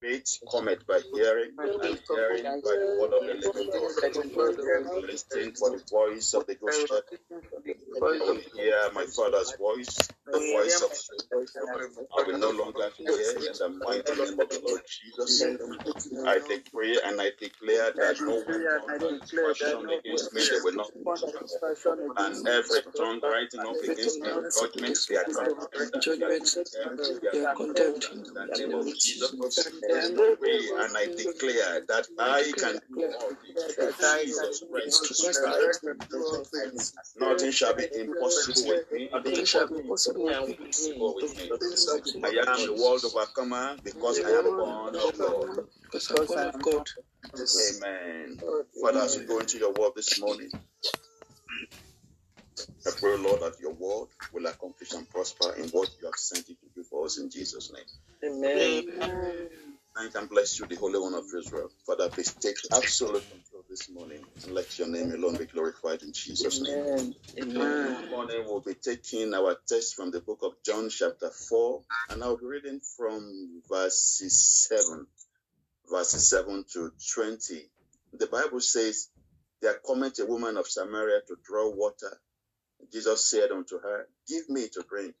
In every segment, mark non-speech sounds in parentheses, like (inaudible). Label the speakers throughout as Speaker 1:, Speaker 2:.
Speaker 1: Faith cometh by hearing, and hearing by the word of the living God. Listen for the voice of the good. I will hear my father's voice, the voice of I will no longer fear in the mighty name of the Lord Jesus. I decree and I declare that no one fashion against me, they will not and every tongue rising up against me, judgment, they are condemned. They are condemned. In the name of Jesus decree and I declare that I can do all things through Jesus Christ. Nothing shall be impossible with me. Nothing shall be impossible with me. I am the world overcomer because I am born of God. Because I'm born of God. Amen. Father, as we go into your word this morning, I pray, Lord, that your word will accomplish and prosper in what you have sent it to do for us in Jesus' name. Amen. Amen. Thank and bless you, the Holy One of Israel. Father, please take absolute control this morning and let your name alone be glorified in Jesus' name. Amen. Amen. This morning we'll be taking our text from the book of John, chapter 4, and I'll be reading from verses 7, verses 7 to 20. The Bible says, There cometh a woman of Samaria to draw water. Jesus said unto her, Give me to drink.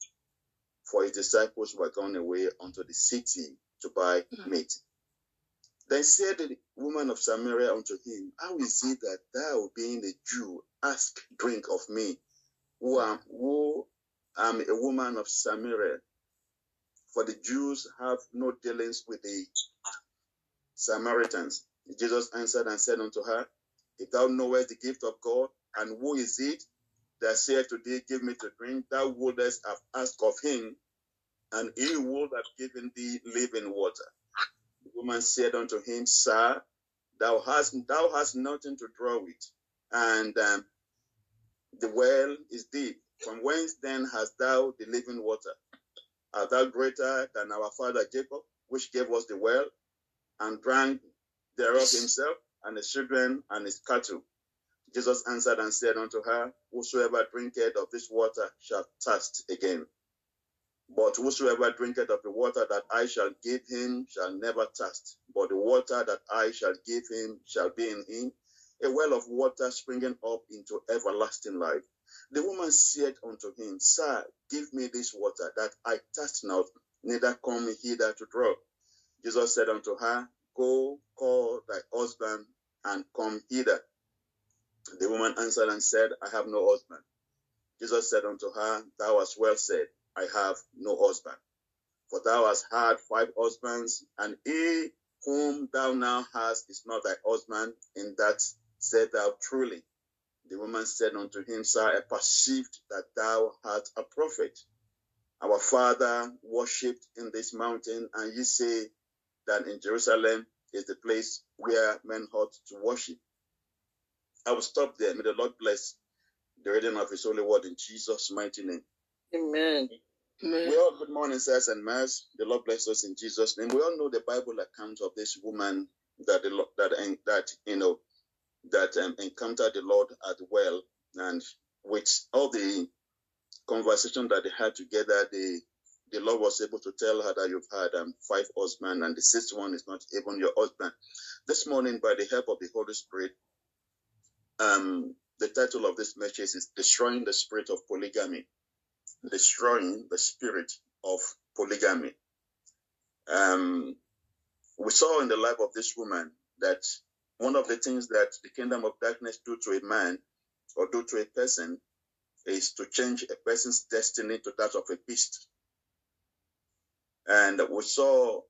Speaker 1: For his disciples were gone away unto the city to buy mm-hmm. meat. Then said the woman of Samaria unto him, How is it that thou, being a Jew, ask drink of me, who am, who am a woman of Samaria? For the Jews have no dealings with the Samaritans. Jesus answered and said unto her, If thou knowest the gift of God, and who is it that saith to thee, Give me to drink, thou wouldest have asked of him, and he would have given thee living water. The woman said unto him, Sir, thou hast thou hast nothing to draw with, and um, the well is deep. From whence then hast thou the living water? Art thou greater than our father Jacob, which gave us the well, and drank thereof himself, and his children, and his cattle? Jesus answered and said unto her, Whosoever drinketh of this water shall thirst again. But whosoever drinketh of the water that I shall give him shall never thirst, but the water that I shall give him shall be in him a well of water springing up into everlasting life. The woman said unto him, Sir, give me this water, that I thirst not, neither come hither to draw. Jesus said unto her, Go call thy husband and come hither. The woman answered and said, I have no husband. Jesus said unto her, Thou hast well said I have no husband. For thou hast had five husbands, and he whom thou now hast is not thy husband, in that said thou truly. The woman said unto him, Sir, I perceived that thou art a prophet. Our father worshipped in this mountain, and ye say that in Jerusalem is the place where men ought to worship. I will stop there. May the Lord bless the reading of his holy word in Jesus' mighty name.
Speaker 2: Amen.
Speaker 1: Amen. We all good morning, sirs and mars. The Lord bless us in Jesus' name. We all know the Bible account of this woman that the that that you know that um, encountered the Lord at well, and with all the conversation that they had together, the the Lord was able to tell her that you've had um, five husbands, and the sixth one is not even your husband. This morning, by the help of the Holy Spirit, um, the title of this message is "Destroying the Spirit of Polygamy." Destroying the spirit of polygamy. Um, we saw in the life of this woman that one of the things that the kingdom of darkness do to a man or do to a person is to change a person's destiny to that of a beast. And we saw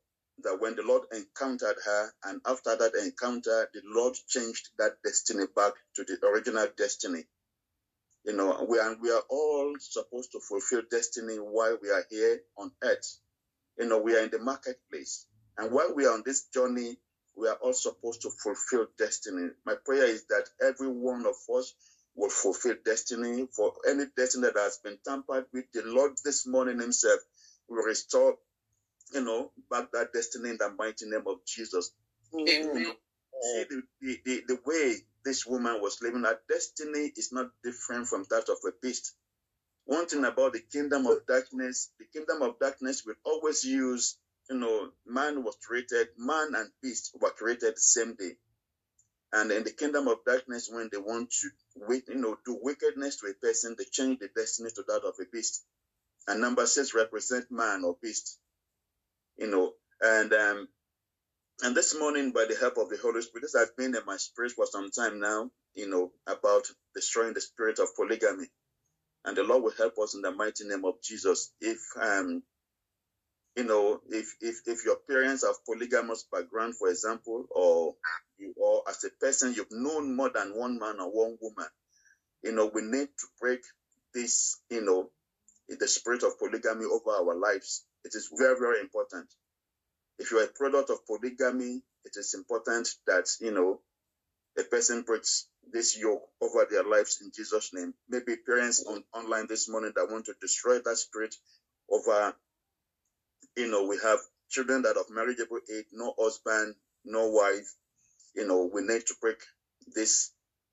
Speaker 1: that when the Lord encountered her, and after that encounter, the Lord changed that destiny back to the original destiny. You know, we are we are all supposed to fulfill destiny while we are here on earth. You know, we are in the marketplace. And while we are on this journey, we are all supposed to fulfill destiny. My prayer is that every one of us will fulfill destiny. For any destiny that has been tampered with, the Lord this morning Himself will restore, you know, back that destiny in the mighty name of Jesus. Amen. See the, the, the, the way this woman was living, her destiny is not different from that of a beast. One thing about the kingdom of darkness, the kingdom of darkness will always use you know, man was created, man and beast were created the same day. And in the kingdom of darkness, when they want to, you know, do wickedness to a person, they change the destiny to that of a beast. And number six represent man or beast, you know. And um, and this morning, by the help of the Holy Spirit, this has been in my spirit for some time now, you know, about destroying the spirit of polygamy. And the Lord will help us in the mighty name of Jesus. If um, you know, if if if your parents have polygamous background, for example, or you or as a person you've known more than one man or one woman, you know, we need to break this, you know, the spirit of polygamy over our lives. It is very, very important. If you are a product of polygamy, it is important that, you know, a person puts this yoke over their lives in Jesus' name. Maybe parents on online this morning that want to destroy that spirit over you know, we have children that are of marriageable age, no husband, no wife. You know, we need to break this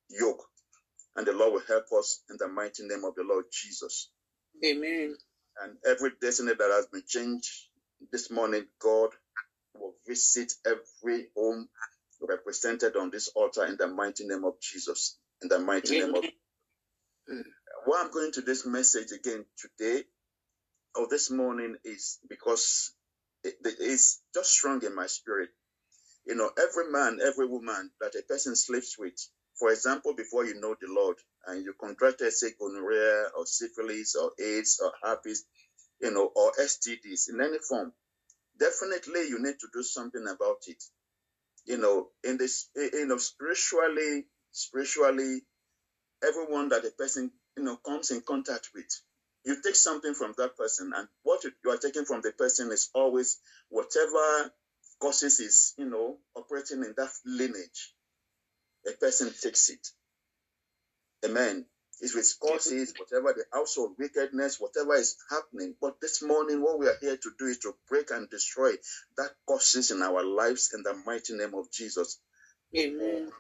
Speaker 1: yoke. And the Lord will help us in the mighty name of the Lord Jesus.
Speaker 2: Amen.
Speaker 1: And every destiny that has been changed this morning, God visit every home represented on this altar in the mighty name of Jesus. In the mighty name of. Why I'm going to this message again today or this morning is because it is just strong in my spirit. You know, every man, every woman that a person sleeps with, for example, before you know the Lord and you contracted, say, gonorrhea or syphilis or AIDS or herpes, you know, or STDs in any form, definitely you need to do something about it. You know, in this, you know, spiritually, spiritually, everyone that a person, you know, comes in contact with, you take something from that person, and what you are taking from the person is always whatever causes is, you know, operating in that lineage. A person takes it. Amen. It's with causes, whatever the household wickedness, whatever is happening. But this morning, what we are here to do is to break and destroy that causes in our lives in the mighty name of Jesus.
Speaker 2: Amen.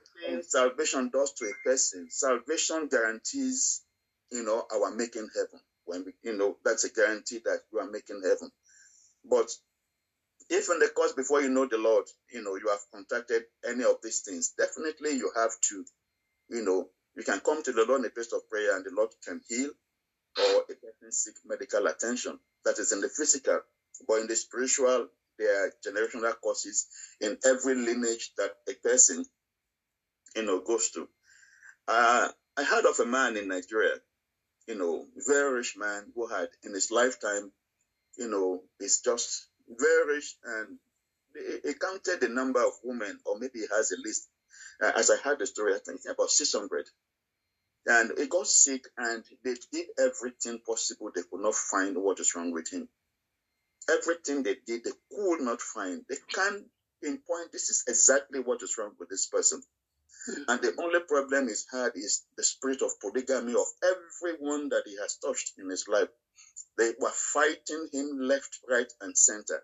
Speaker 1: Salvation does to a person. Salvation guarantees, you know, our making heaven when we, you know, that's a guarantee that you are making heaven. But if in the course before you know the Lord, you know, you have contacted any of these things, definitely you have to, you know, you can come to the Lord in a place of prayer and the Lord can heal or a person seek medical attention. That is in the physical. But in the spiritual, there are generational causes in every lineage that a person, you know, goes to. Uh, I heard of a man in Nigeria you know, very rich man who had in his lifetime, you know, is just very rich and he, counted the number of women, or maybe he has a list. Uh, as I heard the story, I think about 600. And he got sick and they did everything possible. They could not find what is wrong with him. Everything they did, they could not find. They can't pinpoint this is exactly what is wrong with this person. And the only problem he's had is the spirit of polygamy of everyone that he has touched in his life. They were fighting him left, right, and center.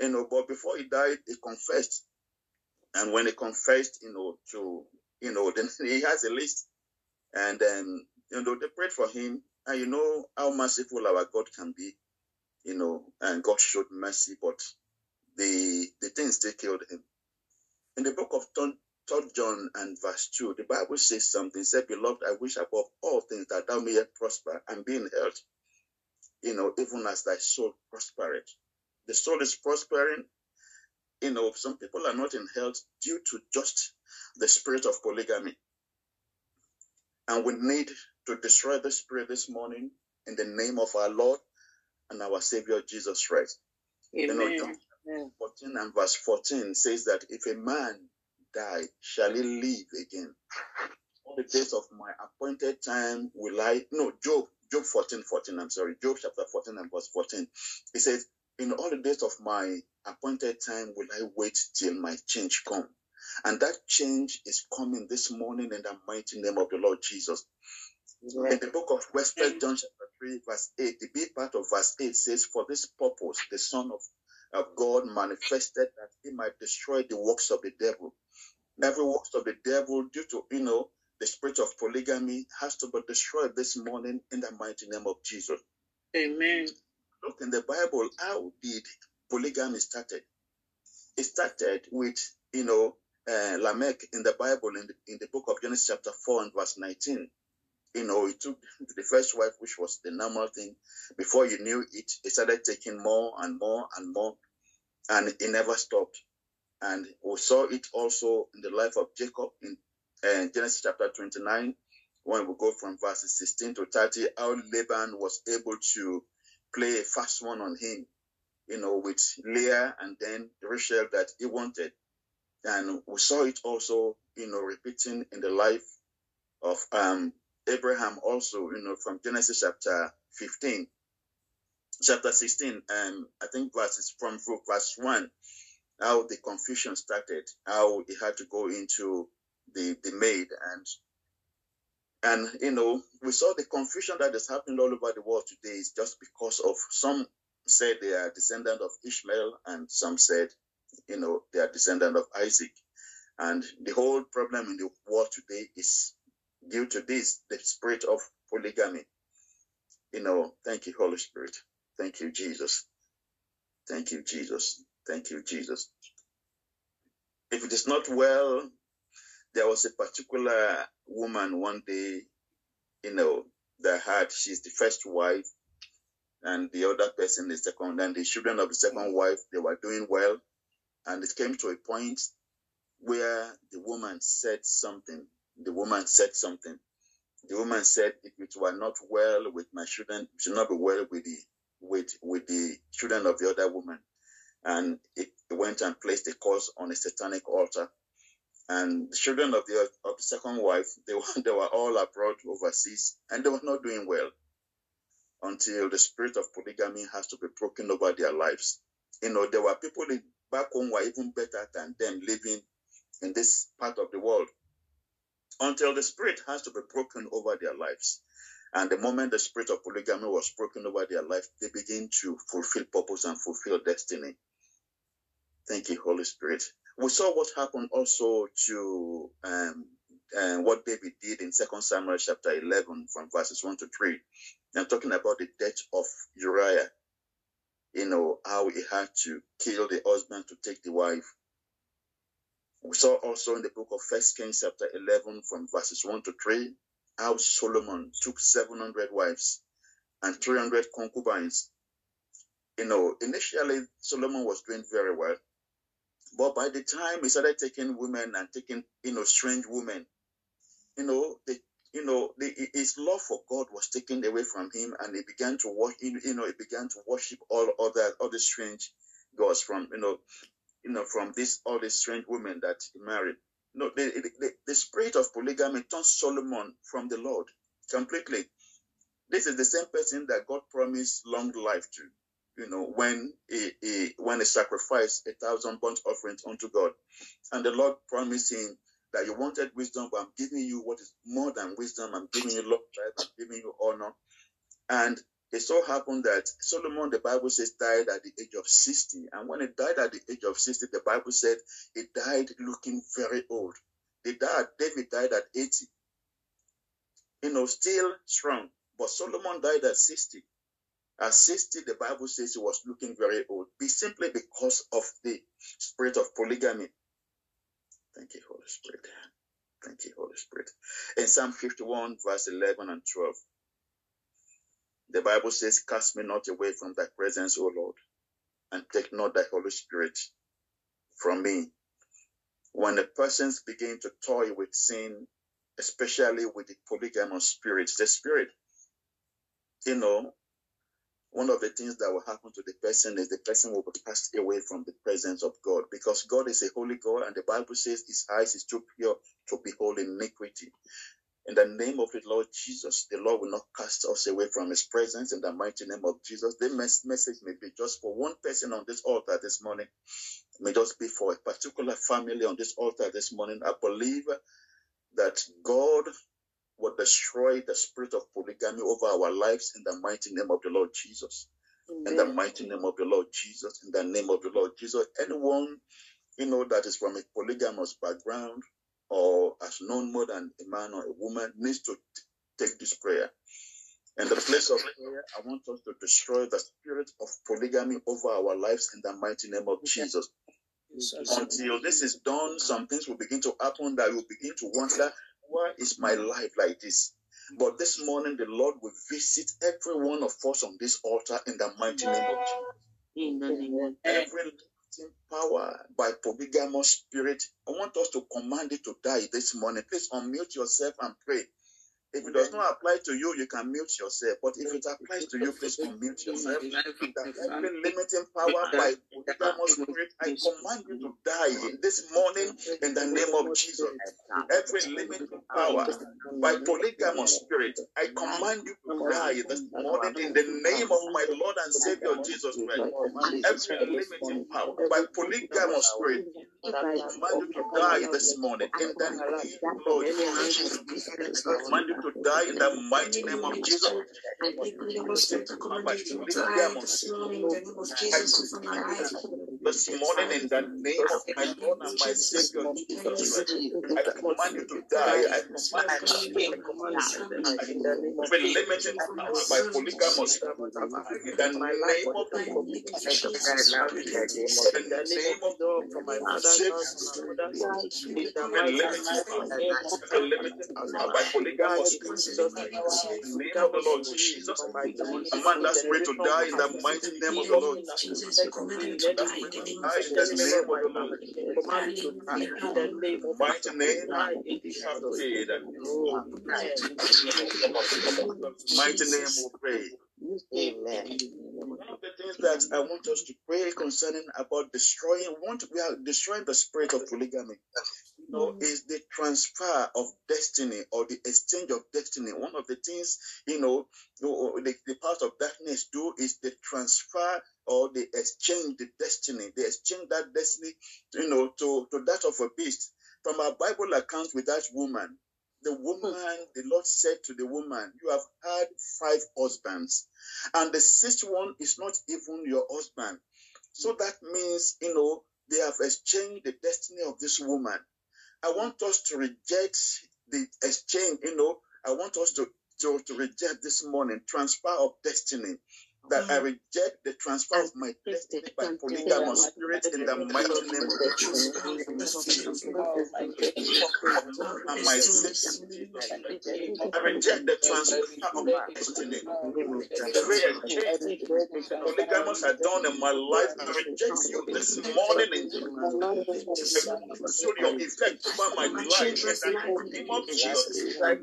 Speaker 1: You know, but before he died, he confessed. And when he confessed, you know, to, you know, (laughs) then he has a list. And then, you know, they prayed for him. And you know how merciful our God can be, you know, and God showed mercy, but the the things they killed him. In the book of Third John and verse 2, the Bible says something. Said, Beloved, I wish above all things that thou mayest prosper and be in health, you know, even as thy soul prospereth. The soul is prospering. You know, some people are not in health due to just the spirit of polygamy. And we need to destroy the spirit this morning in the name of our Lord and our Savior Jesus Christ.
Speaker 2: Amen. You know,
Speaker 1: John 14 and verse 14 says that if a man die, shall he live again? All the days of my appointed time will I, no, Job, Job 14, 14, I'm sorry, Job chapter 14 and verse 14. He says, in all the days of my appointed time will I wait till my change come. And that change is coming this morning in the mighty name of the Lord Jesus. In the book of First John chapter 3, verse 8, the big part of verse 8 says, For this purpose the Son of, of God manifested that he might destroy the works of the devil every works of the devil due to, you know, the spirit of polygamy has to be destroyed this morning in the mighty name of Jesus.
Speaker 2: Amen.
Speaker 1: Look in the Bible, how did polygamy started. It started with, you know, uh, Lamech in the Bible, in the, in the book of Genesis, chapter 4 and verse 19. You know, he took the first wife, which was the normal thing. Before you knew it, he started taking more and more and more, and he never stopped. And we saw it also in the life of Jacob in uh, Genesis chapter 29, when we go from verses 16 to 30, how Laban was able to play a fast one on him, you know, with Leah and then the Rachel that he wanted. And we saw it also, you know, repeating in the life of um, Abraham also, you know, from Genesis chapter 15, chapter 16, um, I think verses from verse 1, how the confusion started, how he had to go into the, the maid and and you know, we saw the confusion that is happening all over the world today is just because of some said they are descendant of Ishmael and some said, you know, they are descendant of Isaac. And the whole problem in the world today is due to this, the spirit of polygamy. You know, thank you, Holy Spirit. Thank you, Jesus. Thank you, Jesus. Thank you, Jesus. If it is not well, there was a particular woman one day, you know, that had, she's the first wife, and the other person is second, and the children of the second wife, they were doing well. And it came to a point where the woman said something. The woman said something. The woman said, if it were not well with my children, it should not be well with the with with the children of the other woman. And it went and placed a curse on a satanic altar and the children of the of the second wife (laughs) they were they were all abroad overseas and they were not doing well until the spirit of polygamy has to be broken over their lives. You know there were people in, back home were even better than them living in this part of the world. Until the spirit has to be broken over their lives. And the moment the spirit of polygamy was broken over their life they begin to fulfill purpose and fulfill destiny. Thank you holy spirit we saw what happened also to um, uh, what David did in Second Samuel chapter 11 from verses 1 to 3. I'm talking about the death of Uriah. You know, how he had to kill the husband to take the wife. We saw also in the book of First Kings chapter 11 from verses 1 to 3 how Solomon took 700 wives and 300 concubines. You know, initially Solomon was doing very well but by the time he started taking women and taking, you know, strange women, you know, the, you know, the, his love for God was taken away from him, and he began to worship, you know, he began to worship all other other strange gods from, you know, you know, from this all these strange women that he married. You know, the, the, the spirit of polygamy turned Solomon from the Lord completely. This is the same person that God promised long life to you know, when he, he when he sacrificed a thousand burnt offerings unto God. And the Lord promising that you wanted wisdom, but I'm giving you what is more than wisdom. I'm giving you love, I'm giving you honor. And it so happened that Solomon, the Bible says, died at the age of 60. And when he died at the age of 60, the Bible said he died looking very old. He died, David died at 80. You know, still strong. But Solomon died at 60. Uh, At 60, the Bible says he was looking very old, be simply because of the spirit of polygamy. Thank you, Holy Spirit. Thank you, Holy Spirit. In Psalm 51, verse 11 and 12, the Bible says, Cast me not away from thy presence, O Lord, and take not thy Holy Spirit from me. When the persons begin to toy with sin, especially with the polygamous spirit, the spirit, you know, one of the things that will happen to the person is the person will be passed away from the presence of God because God is a holy God and the Bible says his eyes is too pure to behold iniquity. In the name of the Lord Jesus, the Lord will not cast us away from his presence in the mighty name of Jesus. The message may be just for one person on this altar this morning. It may just be for a particular family on this altar this morning. I believe that God will destroy the spirit of polygamy over our lives in the mighty name of the Lord Jesus. Amen. In the mighty name of the Lord Jesus, in the name of the Lord Jesus, anyone you know that is from a polygamous background or has known more than a man or a woman needs to t- take this prayer. In the place of prayer, I want us to destroy the spirit of polygamy over our lives in the mighty name of Jesus. Until this is done, some things will begin to happen that will begin to wonder, why is my life like this? But this morning, the Lord will visit every one of us on this altar in the mighty name of Jesus.
Speaker 2: In the name of
Speaker 1: Every power by polygamous spirit, I want us to command it to die this morning. Please unmute yourself and pray. If it does not apply to you, you can mute yourself. But if it applies to you, please unmute yourself. That every limiting power by polygamous spirit, I command you to die this morning in the name of Jesus. Every limiting power by polygamous spirit, I command you to die this morning in the name of my Lord and Savior Jesus Christ. Every limiting power by polygamous spirit, I command you to die this morning in the name of Lord Jesus. You to die in the mighty name of Jesus. This morning, in the name of my Lord and my Savior Jesus I command you to die. I command you to be limited by polygamous. In the name of the Lord, in the name of my Savior, be limited, by polygamous. In the name of the Lord Jesus, command that spirit to die in the mighty name of the Lord. Die in the name of the Lord. Mighty name, we have prayed. Mighty name we pray.
Speaker 3: Amen.
Speaker 1: One of the things that I want us to pray concerning about destroying, we want we are destroying the spirit of polygamy. You know, is the transfer of destiny or the exchange of destiny. One of the things, you know, the, the part of darkness do is the transfer or they exchange the destiny. They exchange that destiny, you know, to, to that of a beast. From our Bible account with that woman, the hmm. woman, the Lord said to the woman, You have had five husbands, and the sixth one is not even your husband. So hmm. that means, you know, they have exchanged the destiny of this woman. I want us to reject the exchange, you know, I want us to, to, to reject this morning transfer of destiny. That I reject the transfer of my destiny by polygamous spirit in the mighty name of Jesus. And my Savior, I reject the transfer of my destiny. The way exchange polygamous are done in my life, I reject you this morning in cancel your effect over my life in the name of Jesus. I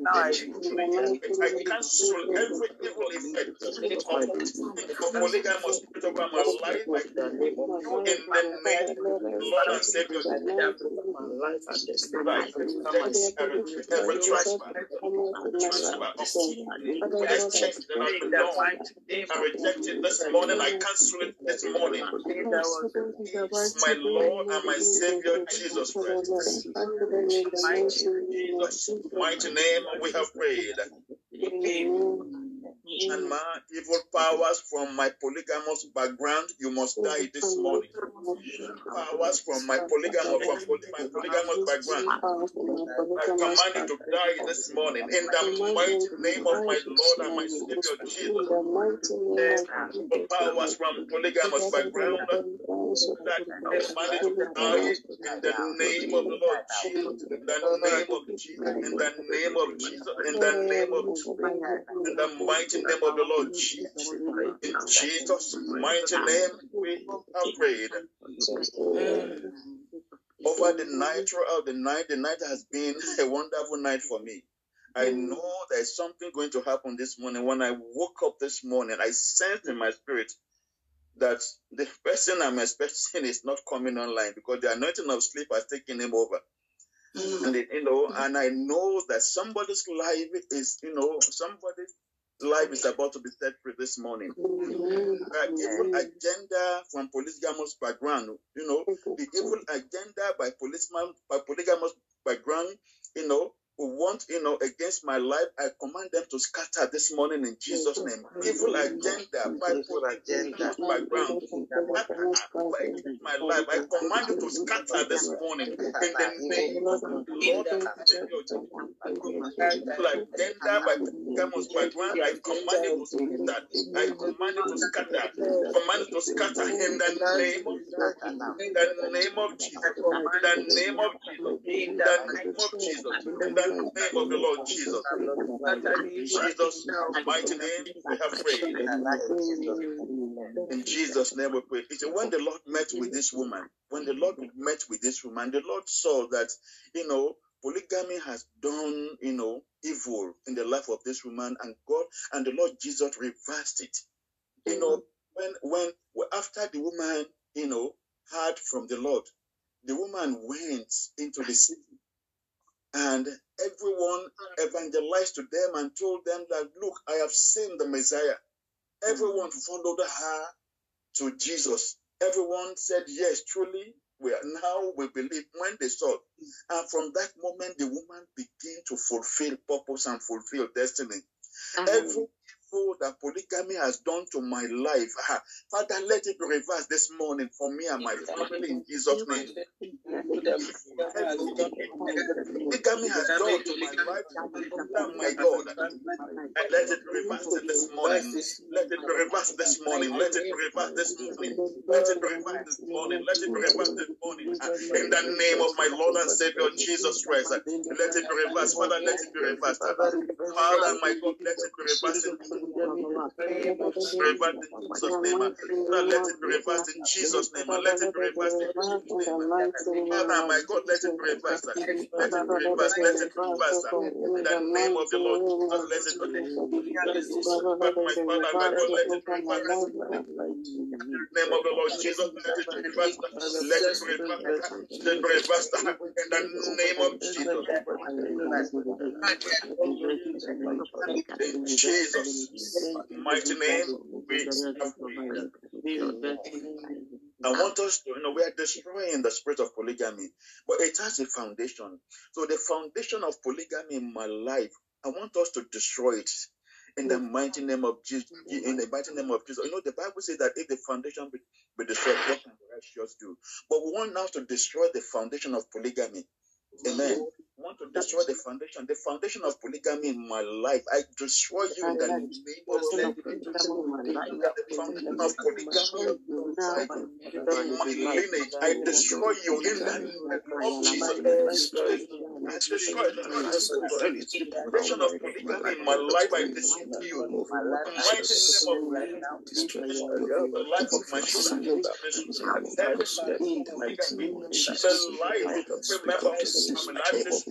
Speaker 1: cancel every evil effect of polygamous spirit over my life. You in the name of the Lord and Savior. Right. I reject every transfer, transfer of exchange that has been done. I reject it this morning. I cancel it this morning. My Lord and my Savior Jesus Christ. Jesus, mighty name we have prayed. And my evil powers from my polygamous background, you must die this morning. Powers from my polygamous from my polygamous background, I command you to die this morning. In the mighty name of my Lord and my Savior Jesus. Powers from polygamous background, that command you to die in the name of the Lord Jesus, in the name of Jesus, in the name of Jesus, in the name of in the mighty name of the Lord Jesus. In Jesus' mighty name, we have prayed. Over the night, throughout the night, the night has been (laughs) a wonderful night for me. I know there's something going to happen this morning. When I woke up this morning, I sensed in my spirit that the (laughs) person I'm expecting is not coming online because the anointing of sleep has taken him over. And you know, and I know that somebody's life is, you know, somebody's life is about to be set free this morning. Mm-hmm. The evil agenda from polygamous background, you know, the evil agenda by policeman by polygamous background, you know, who want, you know, against against my life, I command them to scatter this morning in Jesus' name. Evil agenda, Bible agenda, background, my life, I command you to scatter this morning in the name of the Lord and Savior. Evil agenda, by Camus background, I command you to scatter. I command you to scatter. Command you to scatter in the name of in the name of Jesus. In the name of Jesus. In the name of Jesus. In the name of the Lord. Jesus. In Jesus' mighty name, we have prayed. In Jesus' name we pray. It's when the Lord met with this woman, when the Lord met with this woman, the Lord saw that, you know, polygamy has done, you know, evil in the life of this woman, and God and the Lord Jesus reversed it. You know, when when after the woman, you know, heard from the Lord, the woman went into the city and everyone evangelized to them and told them that, look, I have seen the Messiah. Everyone mm. followed her to Jesus. Everyone said, yes, truly, we are now we believe when they saw. Mm. And from that moment, the woman began to fulfill purpose and fulfill destiny. Every evil that polygamy has done to my life, ah, Father, let it be reversed this morning for me and my family in Jesus' name. Polygamy has done to my life, oh my God. Let it be reversed this morning. Let it be reversed this morning. Let it be reversed this morning. Let it be reversed this morning. Let it be reversed this morning. In the name of my Lord and Savior Jesus Christ, let it be reversed. Father, let it be reversed. Father, my God, let it be reversed. Jesus' name. Let it be reversed in Jesus' name. Let it be reversed in Jesus' name. Father, my God, let it be reversed. Let it be reversed. Let it be reversed. In the name of the Lord Jesus, let it be reversed. My Father, my God, let it be reversed. In the name of the Lord Jesus, let it be reversed. Let it be reversed. Let it be reversed. In the name of Jesus. In Jesus' mighty name, we have. I want us to, you know, we are destroying the spirit of polygamy, but it has a foundation. So the foundation of polygamy in my life, I want us to destroy it in the mighty name of Jesus. In the mighty name of Jesus. You know, the Bible says that if the foundation be, be destroyed, what can the righteous do? But we want now to destroy the foundation of polygamy. Amen. We want to destroy the foundation, the foundation of polygamy in my life. I destroy you in the name of the foundation of polygamy in my lineage. I destroy you in the name of Jesus. I destroy the foundation of polygamy in my life. I destroy you. In the name of the life of my children. Every polygamy, the life of every member of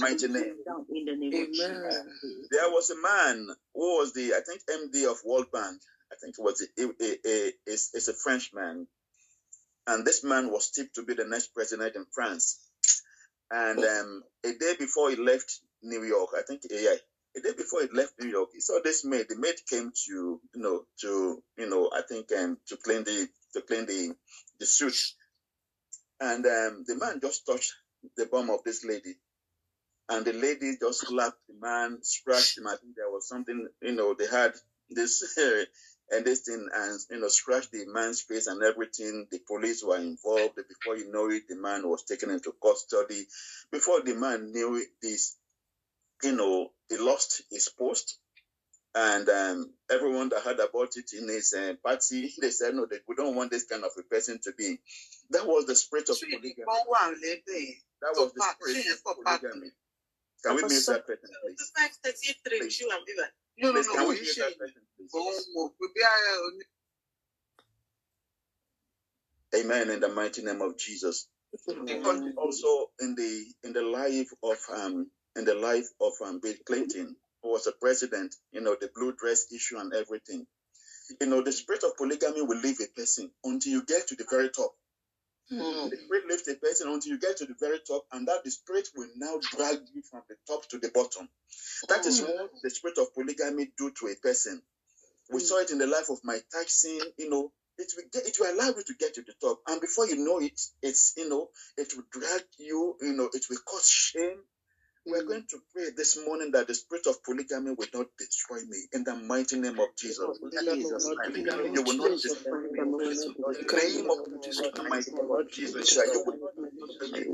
Speaker 1: mighty name. There was a man who was the, I think, MD of World Bank. I think it was a, a, a, it's, it's a Frenchman. And this man was tipped to be the next president in France. And um, a day before he left New York, I think, yeah, a day before he left New York, he saw this maid. The maid came to, you know, to, you know, I think, um, to clean the, to clean the, the suit. And um, the man just touched the bum of this lady. And the lady just slapped the man, scratched him. I think there was something, you know, they had this (laughs) and this thing and you know scratched the man's face and everything. The police were involved. Before you know it the man was taken into custody. Before the man knew it, this you know he lost his post. And um, everyone that heard about it in his uh, party (laughs) they said no they, we don't want this kind of a person to be. That was the spirit of polygamy. that was the spirit of polygamy can we mute that person please please, please can we mute that person please Amen. In the mighty name of Jesus. Also in the in the life of um in the life of um, Bill Clinton, who was a president, you know, the blue dress issue and everything. You know, the spirit of polygamy will leave a person until you get to the very top.
Speaker 2: Mm.
Speaker 1: The spirit lifts a person until you get to the very top, and that the spirit will now drag you from the top to the bottom. That is what the spirit of polygamy do to a person. We saw it in the life of Mike Tyson, you know, it will get, it will allow you to get to the top, and before you know it, it's you know, it will drag you, you know, it will cause shame. We're going to pray this morning that the spirit of polygamy will not destroy me in the mighty name of Jesus.
Speaker 2: Jesus.
Speaker 1: You will not destroy me. In the name of Jesus, the mighty name of Jesus, you will not destroy me.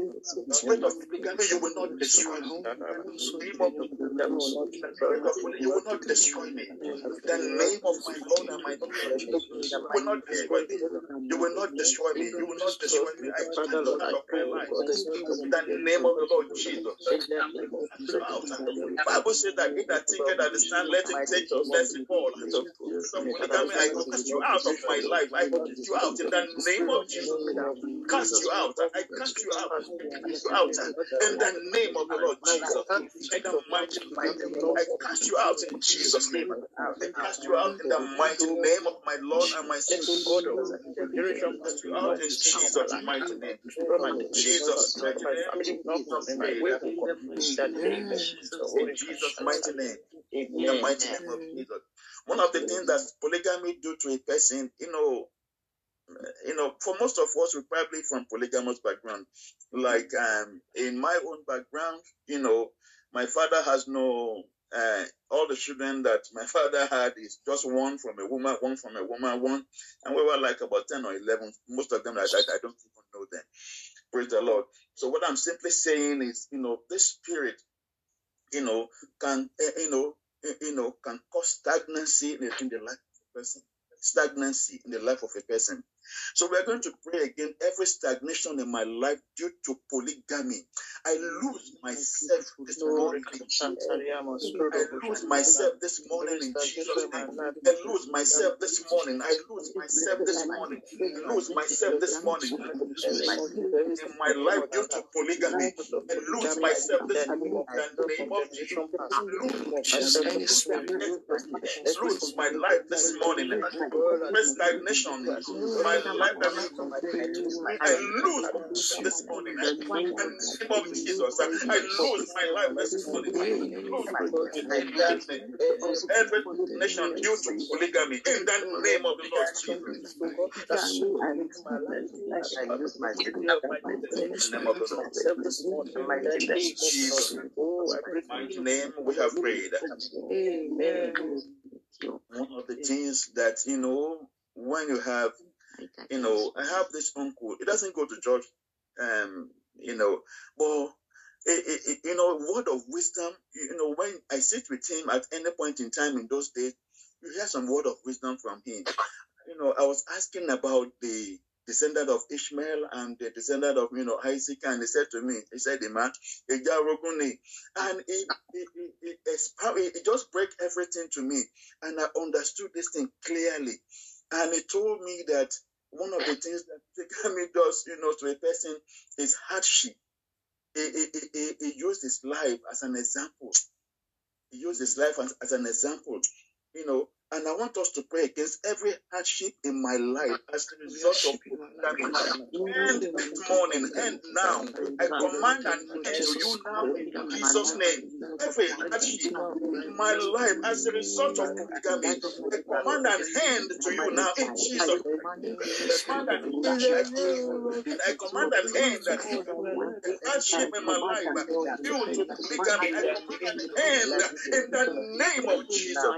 Speaker 1: Spirit of polygamy, you will not destroy me. In the name of spirit of polygamy, you will not destroy me. The name of my Lord and my Jesus, you will not destroy me. You will not destroy me. You will not destroy me. I cast you my life. In the name of the Lord Jesus. Bible says that he that thinketh that the stand, let him take lest he fall. So polygamy, I cast you out of my life. I cast you out in the name of Jesus. Cast you out. I cast you out. Cast you out in the name of the Lord Jesus. In the mighty name, I cast you out in Jesus' name. I cast you out in the mighty name of my Lord and my Savior. I cast you out in Jesus' mighty name. Jesus' mighty name. In Jesus' mighty name. In the mighty name of Jesus. One of the things that polygamy do to a person, you know, you know, for most of us, we're probably from polygamous background. Like um, in my own background, you know, my father has no. Uh, all the children that my (laughs) father had is just one from a woman, one from a woman, one, and we were like about ten or eleven. Most of them, I, I, I don't even know them. Praise the Lord. So what I'm simply saying is, you know, this spirit, you know, can, uh, you know, uh, you know, can cause stagnancy in the life of a person. Stagnancy in the life of a person. So we're going to pray again every stagnation in my life due to polygamy. I lose myself this morning. in Jesus' name. I lose myself this morning in Jesus' name. I lose myself this morning. I lose myself this morning. I lose myself this morning. In my life due to polygamy. I lose myself this morning. In the name of Jesus. I lose lose my life this morning. First stagnation. My life I lose this morning. In the name of Jesus. I lose my life this morning. I lose my life. Every nation due to polygamy. In the name of the Lord Jesus.
Speaker 3: I lose my
Speaker 1: In the name of the Lord. Jesus. Mighty name we have prayed.
Speaker 2: Amen.
Speaker 1: One of the things that you know when you have you know I have this uncle. He doesn't go to church, um, you know, but eh, eh, you know, word of wisdom. You know, when I sit with him at any point in time in those days, you hear some word of wisdom from him. You know, I was asking about the descendant of Ishmael and the descendant of you know Isaac, and he said to me, he said, "The man, Ejaroguni," and it it, it, it, expound- it it just break everything to me, and I understood this thing clearly, and he told me that one of the things that (laughs) polygamy does, you know, to a person is hardship. He, he, he- he used his life as an example. He used his life as, as an example, you know. And I want us to pray against every hardship in my life as a result of polygamy. End this morning, end now. I command and end to you now in Jesus' name. Every hardship in my life as a result of polygamy, I command and end to you now in Jesus' name. Command an end. I command an end. The hardship in my life due to polygamy, I command an end in the name of Jesus.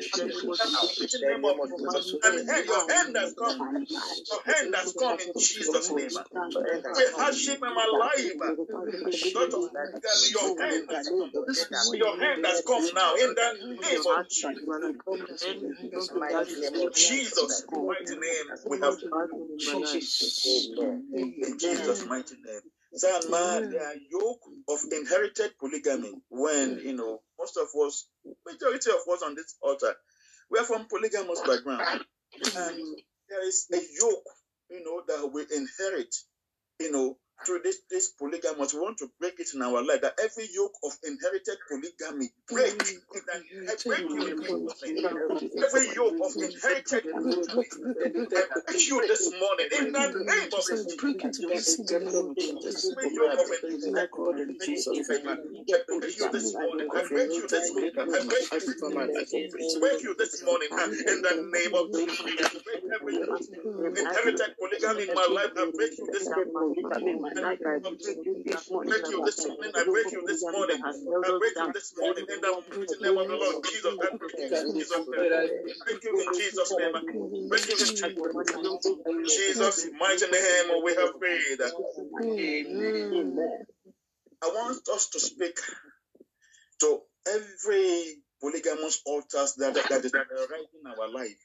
Speaker 1: In the name of Jesus. And hand, your hand has come. Your hand has come in Jesus' name. Every hardship in my life, result of polygamy, your hand. Your hand has come now in the name of Jesus. Jesus' mighty name, we have in Jesus' mighty name. Zama, there are yoke of inherited polygamy when, you know, most of us, majority of us on this altar, we are from polygamous background. And there is a yoke, you know, that we inherit, you know, through this, this polygamous, we want to break it in our life. That every yoke of inherited polygamy break. in that- I break you in Jesus' name. Every yoke of inherited polygamy, I you this morning in the name of
Speaker 2: Jesus, break it. To pieces in the name of Jesus.
Speaker 1: Every yoke of inherited
Speaker 2: in Jesus'
Speaker 1: I you this morning. I break you this morning. I break you this morning. You this morning in the name of Jesus. I break inherited polygamy in my life. I break you this morning. I break you this morning. I break you this morning. I break you this morning in the mighty name of the Lord Jesus. I break you in Jesus' name. Break you in Jesus' name. Break you in Jesus' mighty name. We have prayed.
Speaker 2: Amen.
Speaker 1: I want us to speak to every polygamous altars that, that is rising in our life.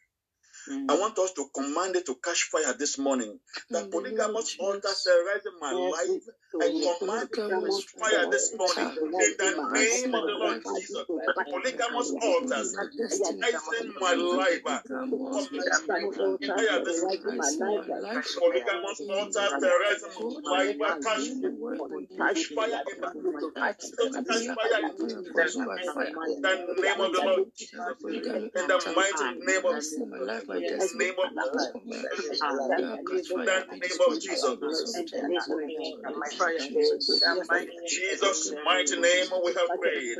Speaker 1: I want us to command it to catch fire this morning. That polygamous altars terrorizing my life, I command it to catch fire this morning. In the name of the Lord Jesus, polygamous altars rising my life. Command fire this morning. Polygamous altars terrorizing my life. Catch fire in the catch fire in the name of the Lord Jesus. In the mighty name of
Speaker 2: my
Speaker 1: the name of the name of Jesus. In Jesus' mighty name we have prayed.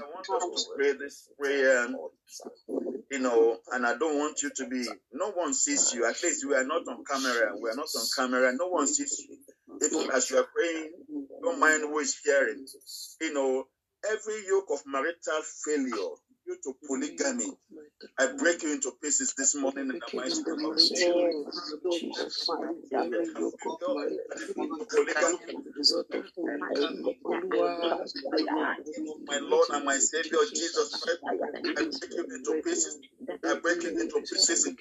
Speaker 1: I want us to pray this prayer, you know, and I don't want you to be, no one sees you. At least we are not on camera. We are not on camera. No one sees you. Even as you are praying, don't mind who is hearing. You know, every yoke of marital failure due to polygamy, I break you into pieces this morning in the mighty name of Jesus. My Lord and my Savior Jesus I break you into pieces. I break you into pieces in,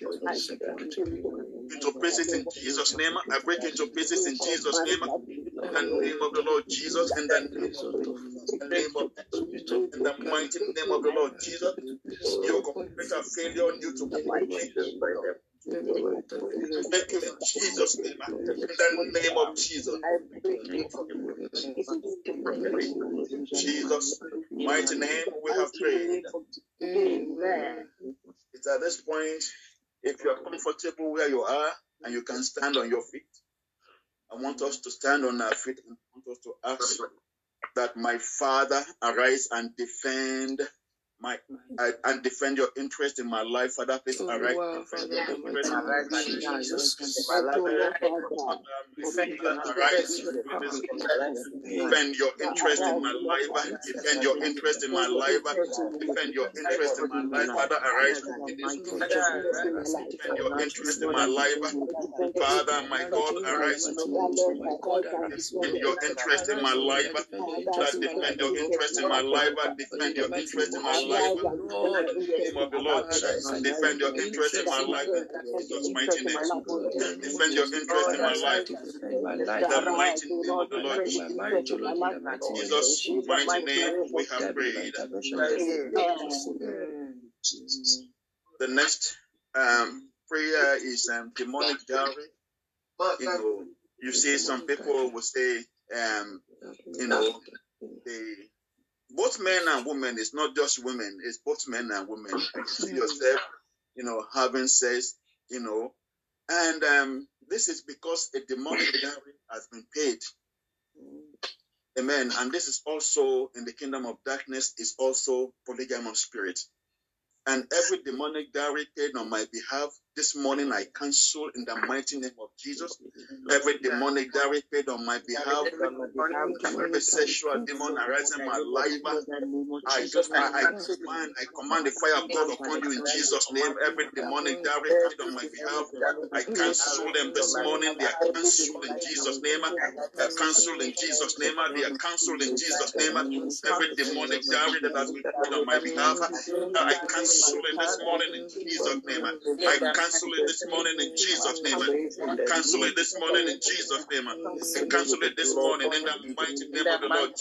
Speaker 1: into pieces in Jesus' name. I break you into pieces in Jesus' name. In the name of the Lord Jesus, in the name of in the mighty name of the Lord Jesus, you complete a failure due to Thank you in Jesus' name. Ah, in the name of Jesus. Jesus' mighty name we have prayed. Amen. It's at this point, if you are comfortable where you are and you can stand on your feet, I want us to stand on our feet and I want us to ask that my Father arise and defend my uh, and defend your interest in my life, Father. Please
Speaker 2: Oh,
Speaker 1: arise.
Speaker 2: wow,
Speaker 1: defend
Speaker 2: Father,
Speaker 1: your interest in my
Speaker 2: mighty name of
Speaker 1: Father. Defend your interest in my life. Defend your interest in my life. Defend your interest in my life. Father, arise. Defend your interest in my life. Father, my God, arise. Defend your interest in my life. That defend your interest in my life. Defend your interest in my life.
Speaker 2: Lord,
Speaker 1: Name of the Lord Defend your interest in my life. In Jesus' mighty name. Defend your interest in my life.
Speaker 2: Defend my
Speaker 1: In
Speaker 2: life,
Speaker 1: the mighty name of the Lord
Speaker 2: life, my marriage, in the mighty name of
Speaker 1: Jesus'
Speaker 2: Jesus.
Speaker 1: mighty name we have
Speaker 2: There be no
Speaker 1: prayed.
Speaker 2: intervention.
Speaker 1: The next um, prayer is um, demonic dowry. You know, you see, some people will say, um, you know, they both men and women. It's not just women. It's both men and women. You see yourself, you know, having sex, you know, and um, this is because a demonic (coughs) dowry has been paid. Amen. And this is also in the kingdom of darkness is also polygamous spirit. And every demonic dowry paid on my behalf this morning, I cancel in the mighty name of Jesus. Every demonic dowry paid on my behalf, every sexual demon arising in my life, I just I, I command I command the fire of God upon you in Jesus' name. Every demonic dowry paid on my behalf, I cancel them this morning. They are cancelled in Jesus' name. They are cancelled in Jesus' name. They are cancelled in Jesus' name. Every demonic dowry that has been paid on my behalf, I cancel it this morning in Jesus' name. I cancel it this morning in Jesus' name. Cancel it this morning in Jesus' name. Cancel it this morning in the mighty name of the Lord.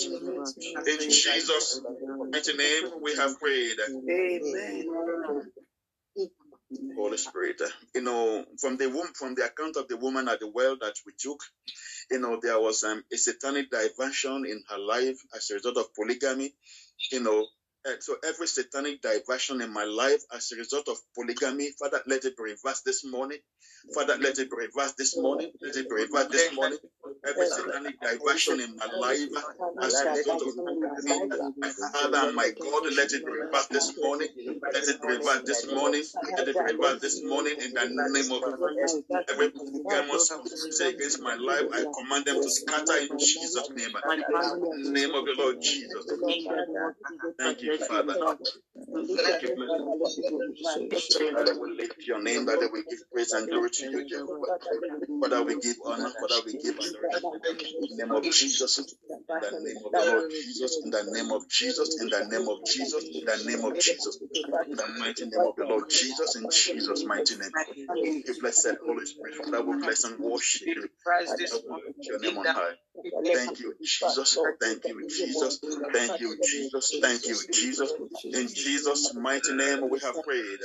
Speaker 1: In Jesus' mighty name we have prayed.
Speaker 2: Amen.
Speaker 1: Holy Spirit. You know, from the womb, from the account of the woman at the well that we took, you know, there was um, a satanic diversion in her life as a result of polygamy. You know, Eh, so every satanic diversion in my life as a result of polygamy, Father, let it be reversed this morning. Father, let it be reversed this morning. Let it be reversed this morning. Every satanic diversion in my life as a result of polygamy, Father my God, let it be reversed this morning. Let it be reversed this morning. Let it be reversed this morning in the name of Jesus. Every polygamous say against my life, I command them to scatter in Jesus' name. In the name of the Lord Jesus. Thank you, Father. Thank you, Father. We lift your name, that we give praise and glory to you, Jehovah. Father, we give honor. Father, we give adoration. In the name of Jesus. In the name of the Lord Jesus. In the name of Jesus. In the name of Jesus. In the name of Jesus. In the mighty name of the Lord Jesus. In Jesus' mighty name. You blessed and Holy Spirit. Father, we bless and worship you. Your name on high. Thank you, Jesus. Thank you, Jesus. Thank you, Jesus. Thank you, Jesus. In Jesus' mighty name we have prayed.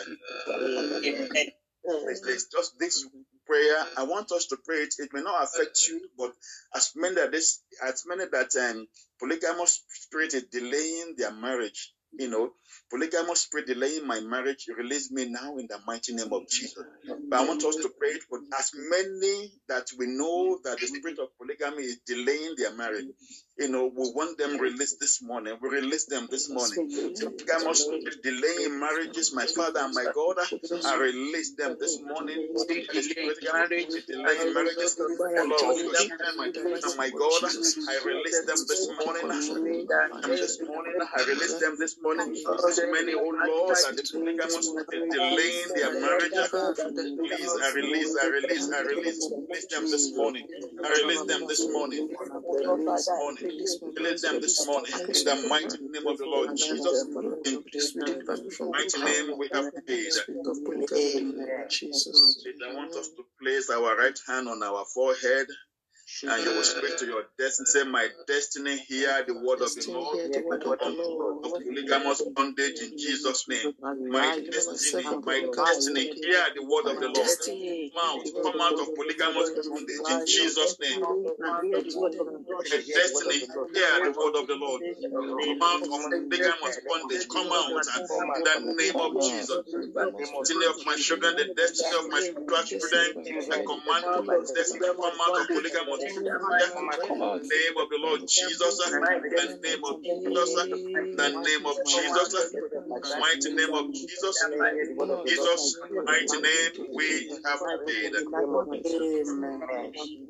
Speaker 1: It's, it's just this prayer. I want us to pray it. It may not affect you, but as many that this, as many that um, polygamous spirit is delaying their marriage, you know, polygamous spirit delaying my marriage, release me now in the mighty name of Jesus. But I want us to pray for as many that we know that the spirit of polygamy is delaying their marriage. You know, we want them released this morning. We release them this morning. Polygamous spirit delaying marriages, my Father and my God, I release them this morning. Delaying marriages, oh Lord, your children, my and my God, I release them this morning. This morning, I release them this morning. Many, oh Lord, that the polygamous spirit delaying their marriages. Please, I release, I release, I release, release them this morning. I release them this morning. This morning. Release them this morning. In the mighty name of the Lord Jesus. In the mighty name we have prayed.
Speaker 2: Jesus.
Speaker 1: I want us to place our right hand on our forehead and you will speak to your destiny. Say, My destiny, hear the word of the Lord.
Speaker 2: hear the of the Lord.
Speaker 1: Polygamous bondage in Jesus' name. My destiny, my destiny, hear the word of the Lord.
Speaker 2: Destiny,
Speaker 1: Come out, come out of polygamous bondage in Jesus' name. My destiny, hear the word of the Lord. Come out of polygamous bondage. Come out in the name of Jesus. Destiny of my children, the destiny of my spiritual children. I command my destiny to come out of polygamous bondage.
Speaker 2: Come out.
Speaker 1: In the name of the Lord Jesus. The name of Jesus. The name of Jesus. Mighty name of Jesus. Jesus' mighty name we have prayed.
Speaker 2: Amen.